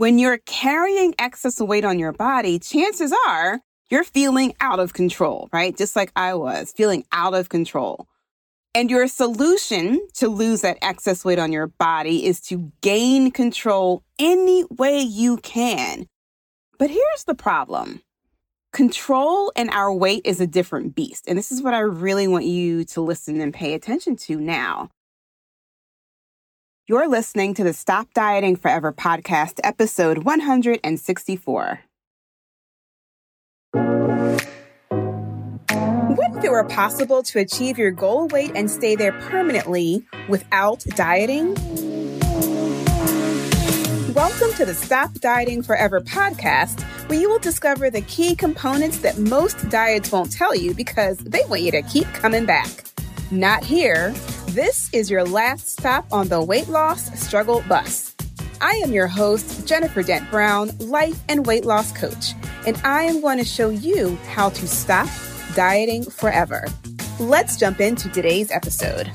When you're carrying excess weight on your body, chances are you're feeling out of control, right? Just like I was feeling out of control. And your solution to lose that excess weight on your body is to gain control any way you can. But here's the problem control and our weight is a different beast. And this is what I really want you to listen and pay attention to now. You're listening to the Stop Dieting Forever podcast, episode 164. What if it were possible to achieve your goal weight and stay there permanently without dieting? Welcome to the Stop Dieting Forever podcast, where you will discover the key components that most diets won't tell you because they want you to keep coming back. Not here. This is your last stop on the weight loss struggle bus. I am your host, Jennifer Dent Brown, life and weight loss coach, and I am going to show you how to stop dieting forever. Let's jump into today's episode.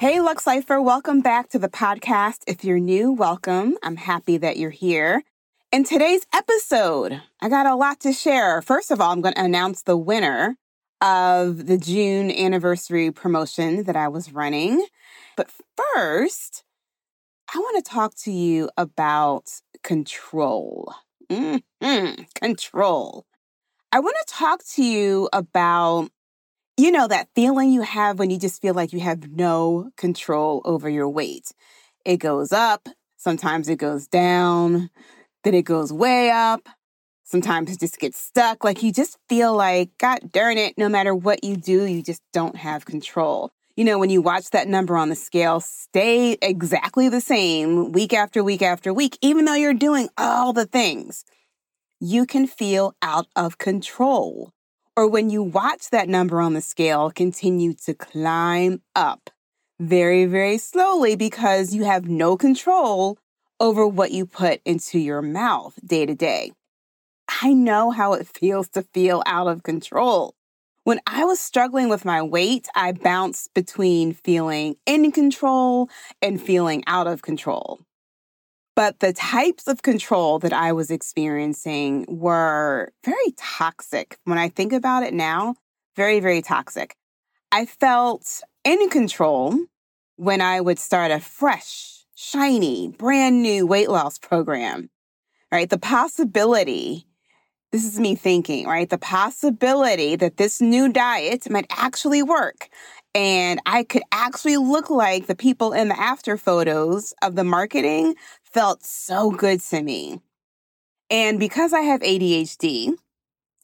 Hey, Lux Lifer, welcome back to the podcast. If you're new, welcome. I'm happy that you're here. In today's episode, I got a lot to share. First of all, I'm going to announce the winner of the June anniversary promotion that I was running. But first, I want to talk to you about control. Mm-hmm. Control. I want to talk to you about, you know, that feeling you have when you just feel like you have no control over your weight. It goes up, sometimes it goes down, then it goes way up. Sometimes it just gets stuck. Like you just feel like, God darn it, no matter what you do, you just don't have control you know, when you watch that number on the scale stay exactly the same week after week after week, even though you're doing all the things, you can feel out of control. Or when you watch that number on the scale continue to climb up very, very slowly because you have no control over what you put into your mouth day to day. I know how it feels to feel out of control. When I was struggling with my weight, I bounced between feeling in control and feeling out of control. But the types of control that I was experiencing were very toxic. When I think about it now, very, very toxic. I felt in control when I would start a fresh, shiny, brand new weight loss program. Right? The possibility this is me thinking, right? The possibility that this new diet might actually work and I could actually look like the people in the after photos of the marketing felt so good to me. And because I have ADHD,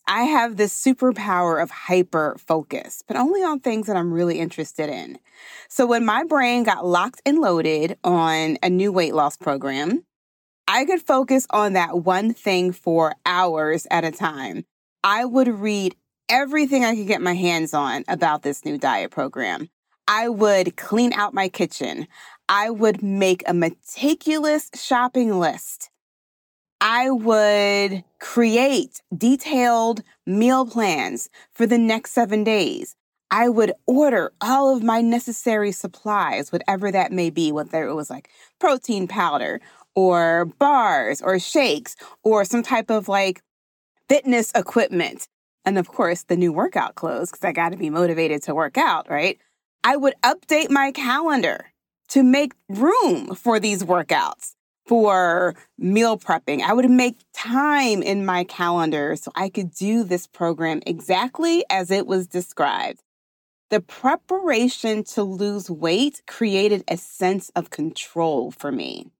I have this superpower of hyper focus, but only on things that I'm really interested in. So when my brain got locked and loaded on a new weight loss program, I could focus on that one thing for hours at a time. I would read everything I could get my hands on about this new diet program. I would clean out my kitchen. I would make a meticulous shopping list. I would create detailed meal plans for the next seven days. I would order all of my necessary supplies, whatever that may be, whether it was like protein powder or bars or shakes or some type of like fitness equipment. And of course, the new workout clothes, because I got to be motivated to work out, right? I would update my calendar to make room for these workouts, for meal prepping. I would make time in my calendar so I could do this program exactly as it was described. The preparation to lose weight created a sense of control for me.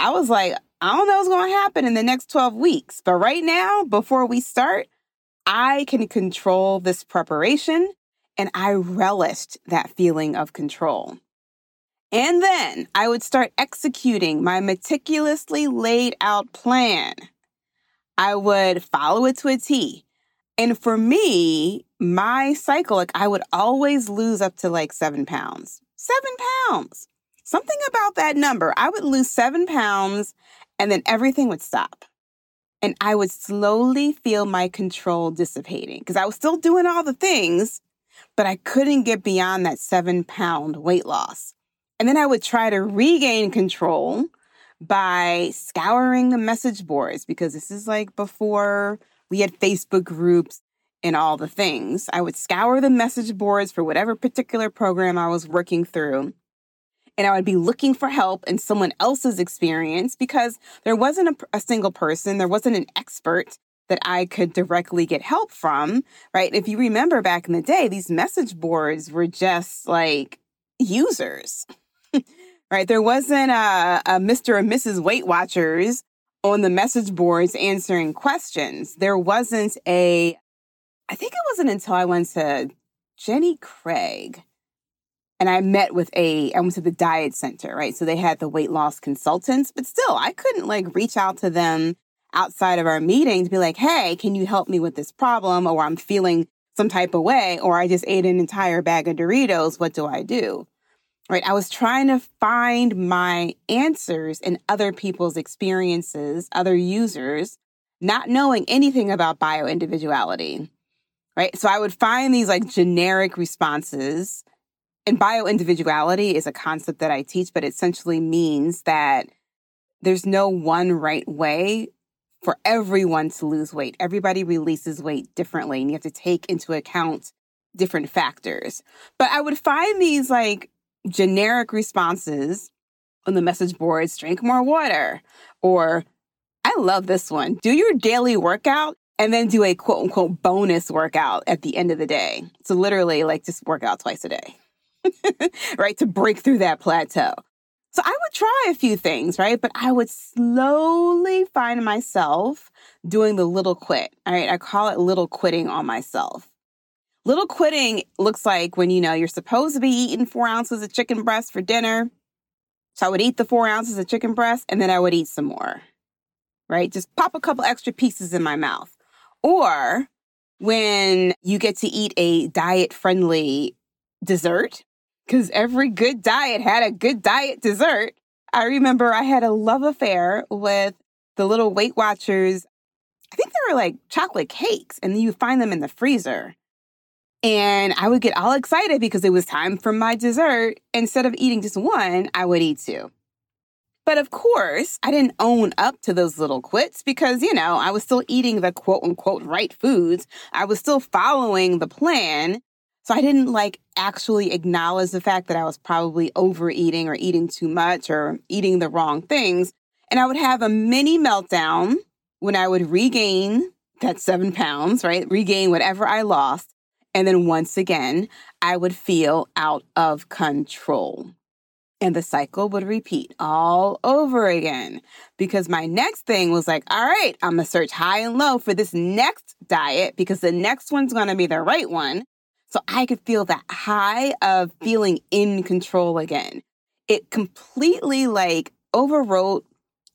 I was like, I don't know what's going to happen in the next 12 weeks. But right now, before we start, I can control this preparation. And I relished that feeling of control. And then I would start executing my meticulously laid out plan. I would follow it to a T. And for me, my cycle, like I would always lose up to like seven pounds. Seven pounds. Something about that number. I would lose seven pounds and then everything would stop. And I would slowly feel my control dissipating because I was still doing all the things, but I couldn't get beyond that seven pound weight loss. And then I would try to regain control by scouring the message boards because this is like before we had Facebook groups and all the things. I would scour the message boards for whatever particular program I was working through. And I would be looking for help in someone else's experience because there wasn't a, a single person, there wasn't an expert that I could directly get help from, right? If you remember back in the day, these message boards were just like users, right? There wasn't a, a Mr. and Mrs. Weight Watchers on the message boards answering questions. There wasn't a, I think it wasn't until I went to Jenny Craig and I met with a, I went to the diet center, right? So they had the weight loss consultants, but still I couldn't like reach out to them outside of our meeting to be like, hey, can you help me with this problem? Or I'm feeling some type of way, or I just ate an entire bag of Doritos. What do I do? Right. I was trying to find my answers in other people's experiences, other users, not knowing anything about bio individuality. Right. So I would find these like generic responses. And bio individuality is a concept that I teach, but it essentially means that there's no one right way for everyone to lose weight. Everybody releases weight differently, and you have to take into account different factors. But I would find these like generic responses on the message boards drink more water, or I love this one do your daily workout and then do a quote unquote bonus workout at the end of the day. So, literally, like just work out twice a day, right? To break through that plateau. So I would try a few things, right? But I would slowly find myself doing the little quit. All right. I call it little quitting on myself. Little quitting looks like when you know you're supposed to be eating four ounces of chicken breast for dinner. So I would eat the four ounces of chicken breast and then I would eat some more, right? Just pop a couple extra pieces in my mouth. Or when you get to eat a diet friendly dessert, because every good diet had a good diet dessert. I remember I had a love affair with the little Weight Watchers. I think they were like chocolate cakes, and you find them in the freezer. And I would get all excited because it was time for my dessert. Instead of eating just one, I would eat two. But of course, I didn't own up to those little quits because, you know, I was still eating the quote unquote right foods. I was still following the plan. So I didn't like actually acknowledge the fact that I was probably overeating or eating too much or eating the wrong things. And I would have a mini meltdown when I would regain that seven pounds, right? Regain whatever I lost. And then once again, I would feel out of control. And the cycle would repeat all over again because my next thing was like, all right, I'm to search high and low for this next diet because the next one's to be the right one. So I could feel that high of feeling in control again. It completely like overwrote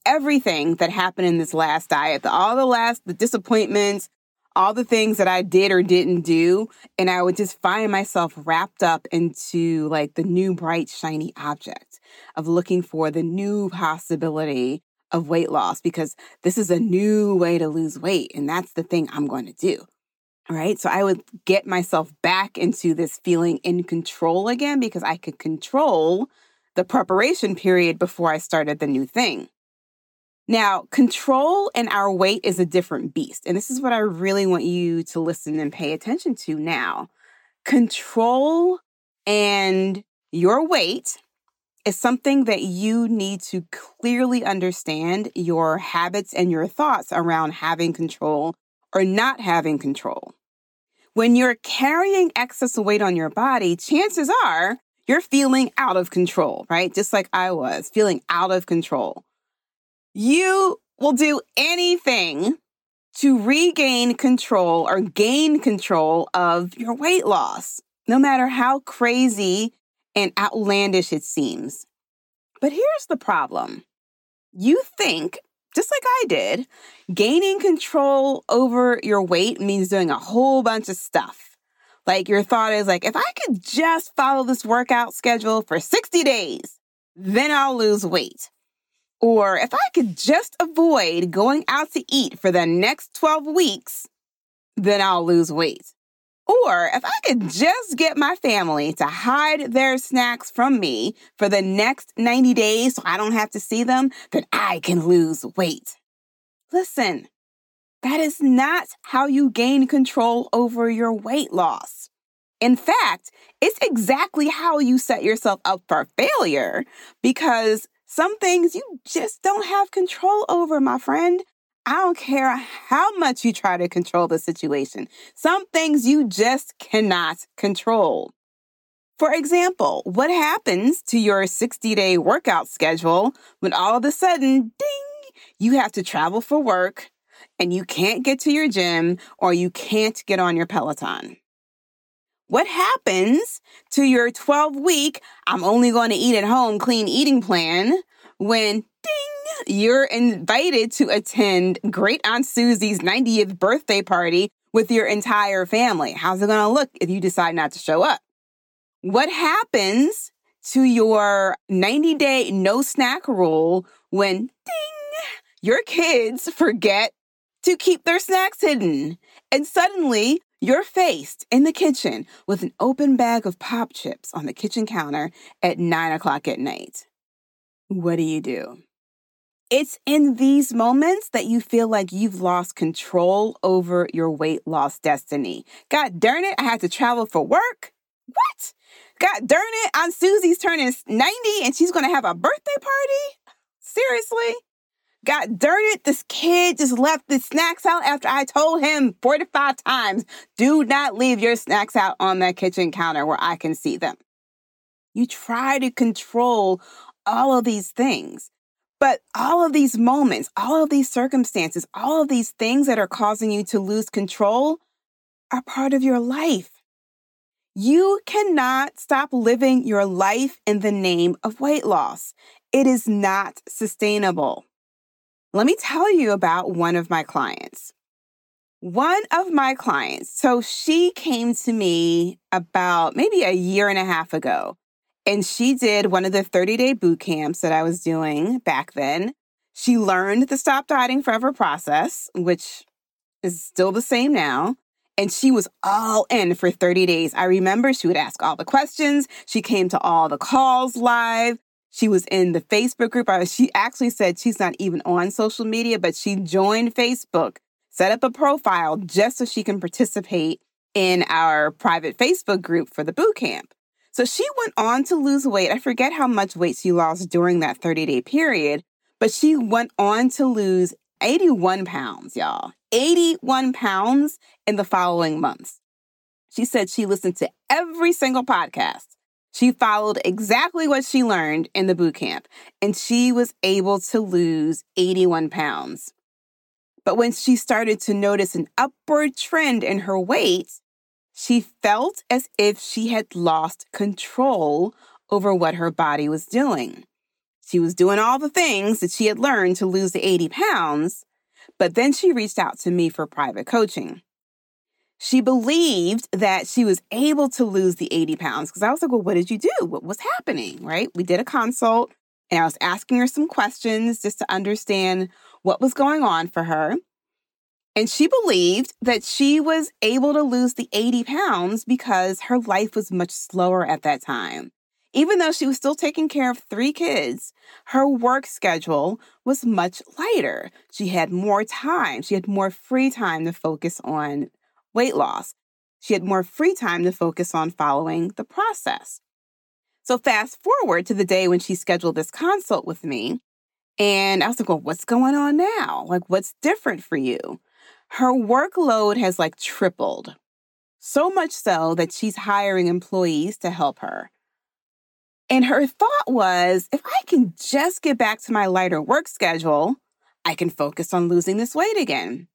everything that happened in this last diet, the, all the last, the disappointments, all the things that I did or didn't do. And I would just find myself wrapped up into like the new bright, shiny object of looking for the new possibility of weight loss because this is a new way to lose weight. And that's the thing I'm going to do. Right. So I would get myself back into this feeling in control again because I could control the preparation period before I started the new thing. Now, control and our weight is a different beast. And this is what I really want you to listen and pay attention to now. Control and your weight is something that you need to clearly understand your habits and your thoughts around having control or not having control. When you're carrying excess weight on your body, chances are you're feeling out of control, right? Just like I was feeling out of control. You will do anything to regain control or gain control of your weight loss, no matter how crazy and outlandish it seems. But here's the problem you think just like I did, gaining control over your weight means doing a whole bunch of stuff. Like your thought is like, if I could just follow this workout schedule for 60 days, then I'll lose weight. Or if I could just avoid going out to eat for the next 12 weeks, then I'll lose weight. Or if I could just get my family to hide their snacks from me for the next 90 days so I don't have to see them, then I can lose weight. Listen, that is not how you gain control over your weight loss. In fact, it's exactly how you set yourself up for failure because some things you just don't have control over, my friend. I don't care how much you try to control the situation. Some things you just cannot control. For example, what happens to your 60 day workout schedule when all of a sudden, ding, you have to travel for work and you can't get to your gym or you can't get on your Peloton? What happens to your 12 week, I'm only going to eat at home clean eating plan when ding, you're invited to attend Great Aunt Susie's 90th birthday party with your entire family. How's it going to look if you decide not to show up? What happens to your 90 day no snack rule when ding, your kids forget to keep their snacks hidden and suddenly you're faced in the kitchen with an open bag of pop chips on the kitchen counter at nine o'clock at night what do you do? It's in these moments that you feel like you've lost control over your weight loss destiny. God darn it, I had to travel for work. What? God darn it, Aunt Susie's turning 90 and she's going to have a birthday party? Seriously? God darn it, this kid just left the snacks out after I told him 45 times do not leave your snacks out on that kitchen counter where I can see them. You try to control all of these things. But all of these moments, all of these circumstances, all of these things that are causing you to lose control are part of your life. You cannot stop living your life in the name of weight loss. It is not sustainable. Let me tell you about one of my clients. One of my clients, so she came to me about maybe a year and a half ago. And she did one of the 30 day boot camps that I was doing back then. She learned the Stop Dieting Forever process, which is still the same now. And she was all in for 30 days. I remember she would ask all the questions. She came to all the calls live. She was in the Facebook group. She actually said she's not even on social media, but she joined Facebook, set up a profile just so she can participate in our private Facebook group for the boot camp. So she went on to lose weight. I forget how much weight she lost during that 30 day period, but she went on to lose 81 pounds, y'all. 81 pounds in the following months. She said she listened to every single podcast. She followed exactly what she learned in the boot camp, and she was able to lose 81 pounds. But when she started to notice an upward trend in her weight, she felt as if she had lost control over what her body was doing. She was doing all the things that she had learned to lose the 80 pounds, but then she reached out to me for private coaching. She believed that she was able to lose the 80 pounds because I was like, well, what did you do? What was happening? Right? We did a consult and I was asking her some questions just to understand what was going on for her. And she believed that she was able to lose the 80 pounds because her life was much slower at that time. Even though she was still taking care of three kids, her work schedule was much lighter. She had more time. She had more free time to focus on weight loss. She had more free time to focus on following the process. So, fast forward to the day when she scheduled this consult with me. And I was like, well, what's going on now? Like, what's different for you? Her workload has like tripled. So much so that she's hiring employees to help her. And her thought was if I can just get back to my lighter work schedule, I can focus on losing this weight again.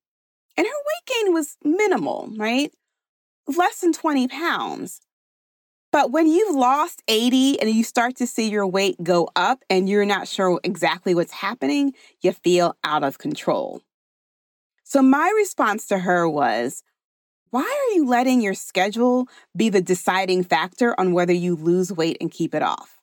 And her weight gain was minimal, right? Less than 20 pounds. But when you've lost 80 and you start to see your weight go up and you're not sure exactly what's happening, you feel out of control. So my response to her was, why are you letting your schedule be the deciding factor on whether you lose weight and keep it off?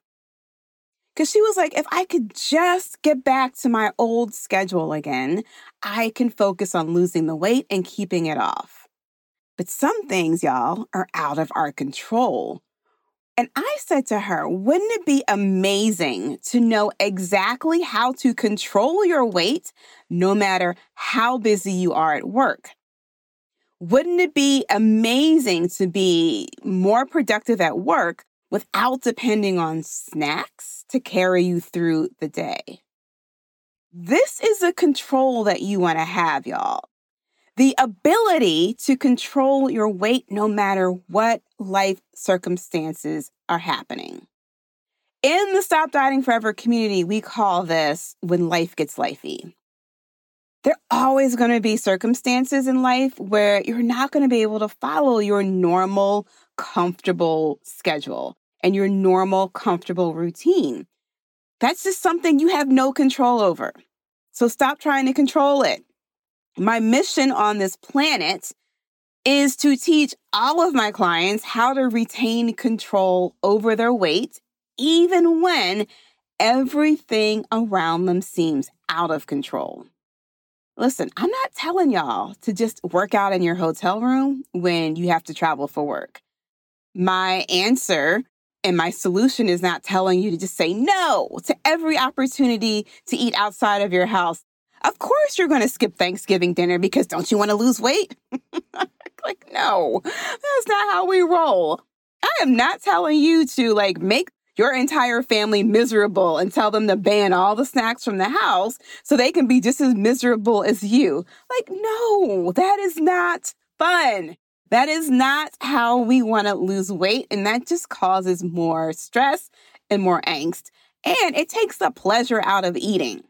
Because she was like, if I could just get back to my old schedule again, I can focus on losing the weight and keeping it off. But some things, y'all, are out of our control. And I said to her, wouldn't it be amazing to know exactly how to control your weight no matter how busy you are at work? Wouldn't it be amazing to be more productive at work without depending on snacks to carry you through the day? This is a control that you want to have, y'all. The ability to control your weight no matter what life circumstances are happening. In the Stop Dieting Forever community, we call this when life gets lifey there are always going to be circumstances in life where you're not going to be able to follow your normal, comfortable schedule and your normal, comfortable routine. That's just something you have no control over. So stop trying to control it. My mission on this planet is to teach all of my clients how to retain control over their weight, even when everything around them seems out of control. Listen, I'm not telling y'all to just work out in your hotel room when you have to travel for work. My answer and my solution is not telling you to just say no to every opportunity to eat outside of your house. Of course, you're going to skip Thanksgiving dinner because don't you want to lose weight? like, no, that's not how we roll. I am not telling you to like make your entire family miserable and tell them to ban all the snacks from the house so they can be just as miserable as you. Like, no, that is not fun. That is not how we want to lose weight. And that just causes more stress and more angst. And it takes the pleasure out of eating.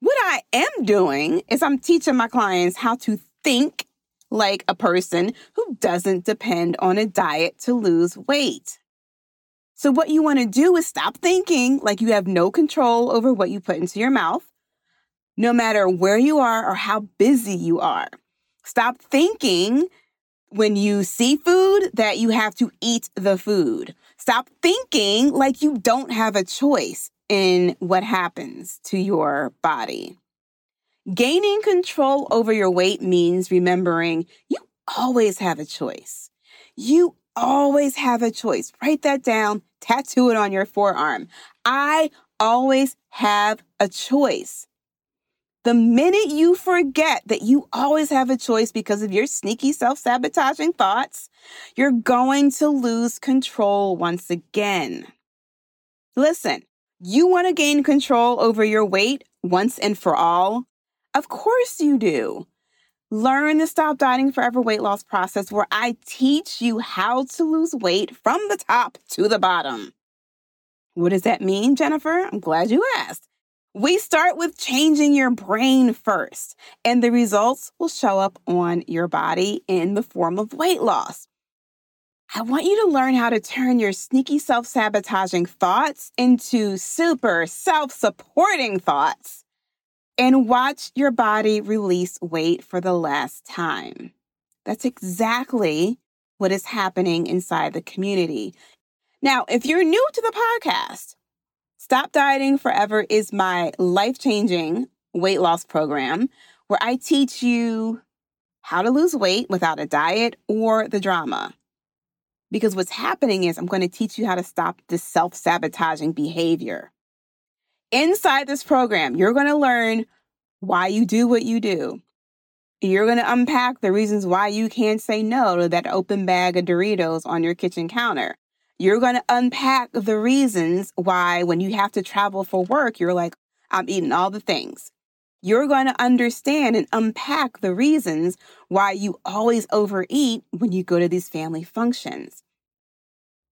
What I am doing is I'm teaching my clients how to think like a person who doesn't depend on a diet to lose weight. So, what you want to do is stop thinking like you have no control over what you put into your mouth, no matter where you are or how busy you are. Stop thinking when you see food that you have to eat the food. Stop thinking like you don't have a choice in what happens to your body. Gaining control over your weight means remembering you always have a choice. You always have a choice. Write that down, tattoo it on your forearm. I always have a choice. The minute you forget that you always have a choice because of your sneaky self sabotaging thoughts, you're going to lose control once again. Listen, you want to gain control over your weight once and for all? Of course you do. Learn the Stop Dieting Forever weight loss process where I teach you how to lose weight from the top to the bottom. What does that mean, Jennifer? I'm glad you asked. We start with changing your brain first, and the results will show up on your body in the form of weight loss. I want you to learn how to turn your sneaky self sabotaging thoughts into super self supporting thoughts and watch your body release weight for the last time. That's exactly what is happening inside the community. Now, if you're new to the podcast, Stop Dieting Forever is my life changing weight loss program where I teach you how to lose weight without a diet or the drama. Because what's happening is I'm going to teach you how to stop this self sabotaging behavior. Inside this program, you're going to learn why you do what you do. You're going to unpack the reasons why you can't say no to that open bag of Doritos on your kitchen counter. You're going to unpack the reasons why, when you have to travel for work, you're like, I'm eating all the things. You're going to understand and unpack the reasons why you always overeat when you go to these family functions.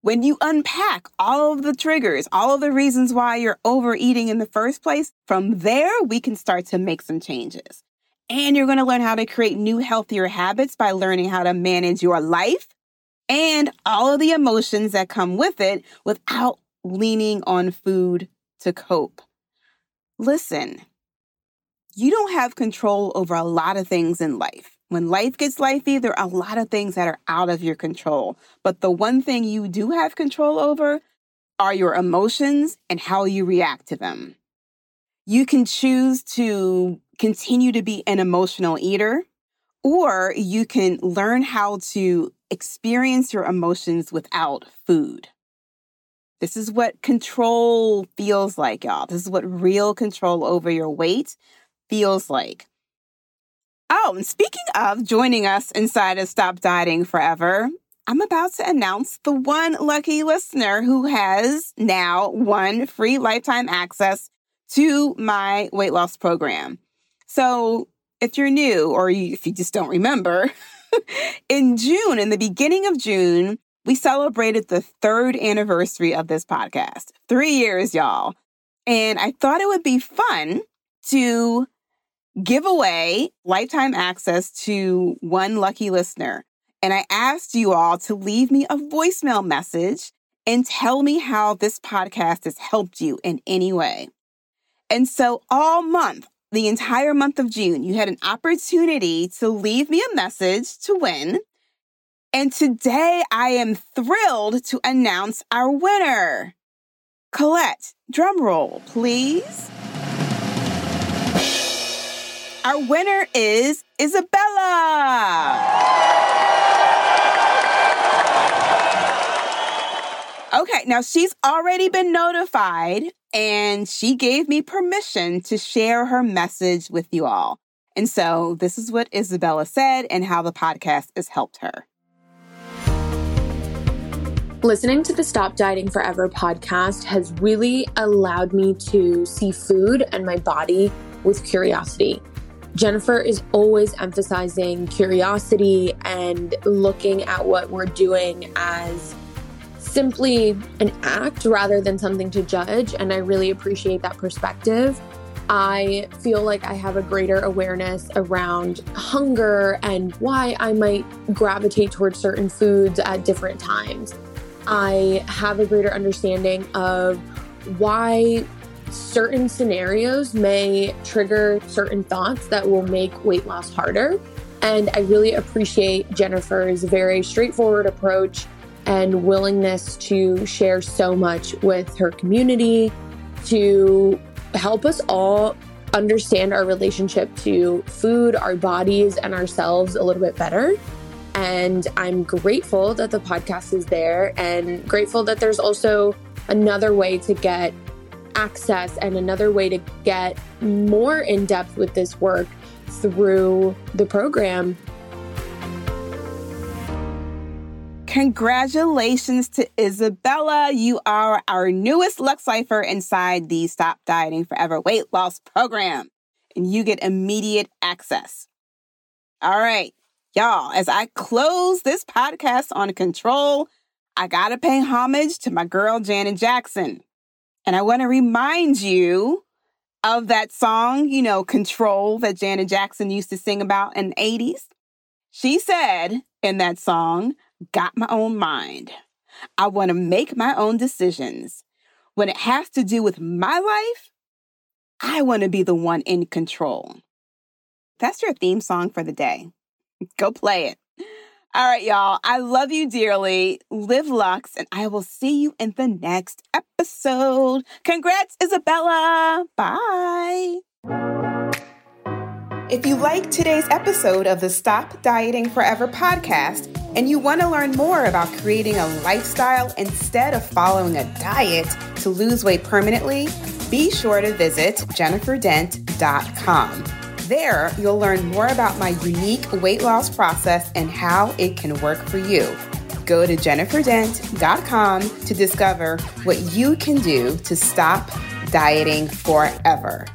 When you unpack all of the triggers, all of the reasons why you're overeating in the first place, from there, we can start to make some changes. And you're going to learn how to create new, healthier habits by learning how to manage your life and all of the emotions that come with it without leaning on food to cope. Listen, you don't have control over a lot of things in life. When life gets lifey, there are a lot of things that are out of your control. But the one thing you do have control over are your emotions and how you react to them. You can choose to continue to be an emotional eater, or you can learn how to experience your emotions without food. This is what control feels like, y'all. This is what real control over your weight feels like. Oh, and speaking of joining us inside of Stop Dieting Forever, I'm about to announce the one lucky listener who has now one free lifetime access to my weight loss program. So, if you're new or if you just don't remember, in June, in the beginning of June, we celebrated the third anniversary of this podcast. Three years, y'all. And I thought it would be fun to give away lifetime access to one lucky listener. And I asked you all to leave me a voicemail message and tell me how this podcast has helped you in any way. And so all month, the entire month of June, you had an opportunity to leave me a message to win. And today I am thrilled to announce our winner. Colette, drum roll, please. Our winner is Isabella. Okay, now she's already been notified and she gave me permission to share her message with you all. And so this is what Isabella said and how the podcast has helped her. Listening to the Stop Dieting Forever podcast has really allowed me to see food and my body with curiosity. Jennifer is always emphasizing curiosity and looking at what we're doing as simply an act rather than something to judge. And I really appreciate that perspective. I feel like I have a greater awareness around hunger and why I might gravitate towards certain foods at different times. I have a greater understanding of why certain scenarios may trigger certain thoughts that will make weight loss harder. And I really appreciate Jennifer's very straightforward approach and willingness to share so much with her community to help us all understand our relationship to food, our bodies, and ourselves a little bit better. And I'm grateful that the podcast is there and grateful that there's also another way to get access and another way to get more in depth with this work through the program Congratulations to Isabella. You are our newest Lux Lifer inside the Stop Dieting Forever weight loss program, and you get immediate access. All right, y'all, as I close this podcast on control, I got to pay homage to my girl, Janet Jackson. And I want to remind you of that song, you know, Control, that Janet Jackson used to sing about in the 80s. She said in that song, got my own mind. I want to make my own decisions. When it has to do with my life, I want to be the one in control. That's your theme song for the day. Go play it. All right, y'all. I love you dearly. Live Lux, and I will see you in the next episode. Congrats, Isabella. Bye. If you like today's episode of the Stop Dieting Forever podcast and you want to learn more about creating a lifestyle instead of following a diet to lose weight permanently, be sure to visit jenniferdent.com. There, you'll learn more about my unique weight loss process and how it can work for you. Go to jenniferdent.com to discover what you can do to stop dieting forever.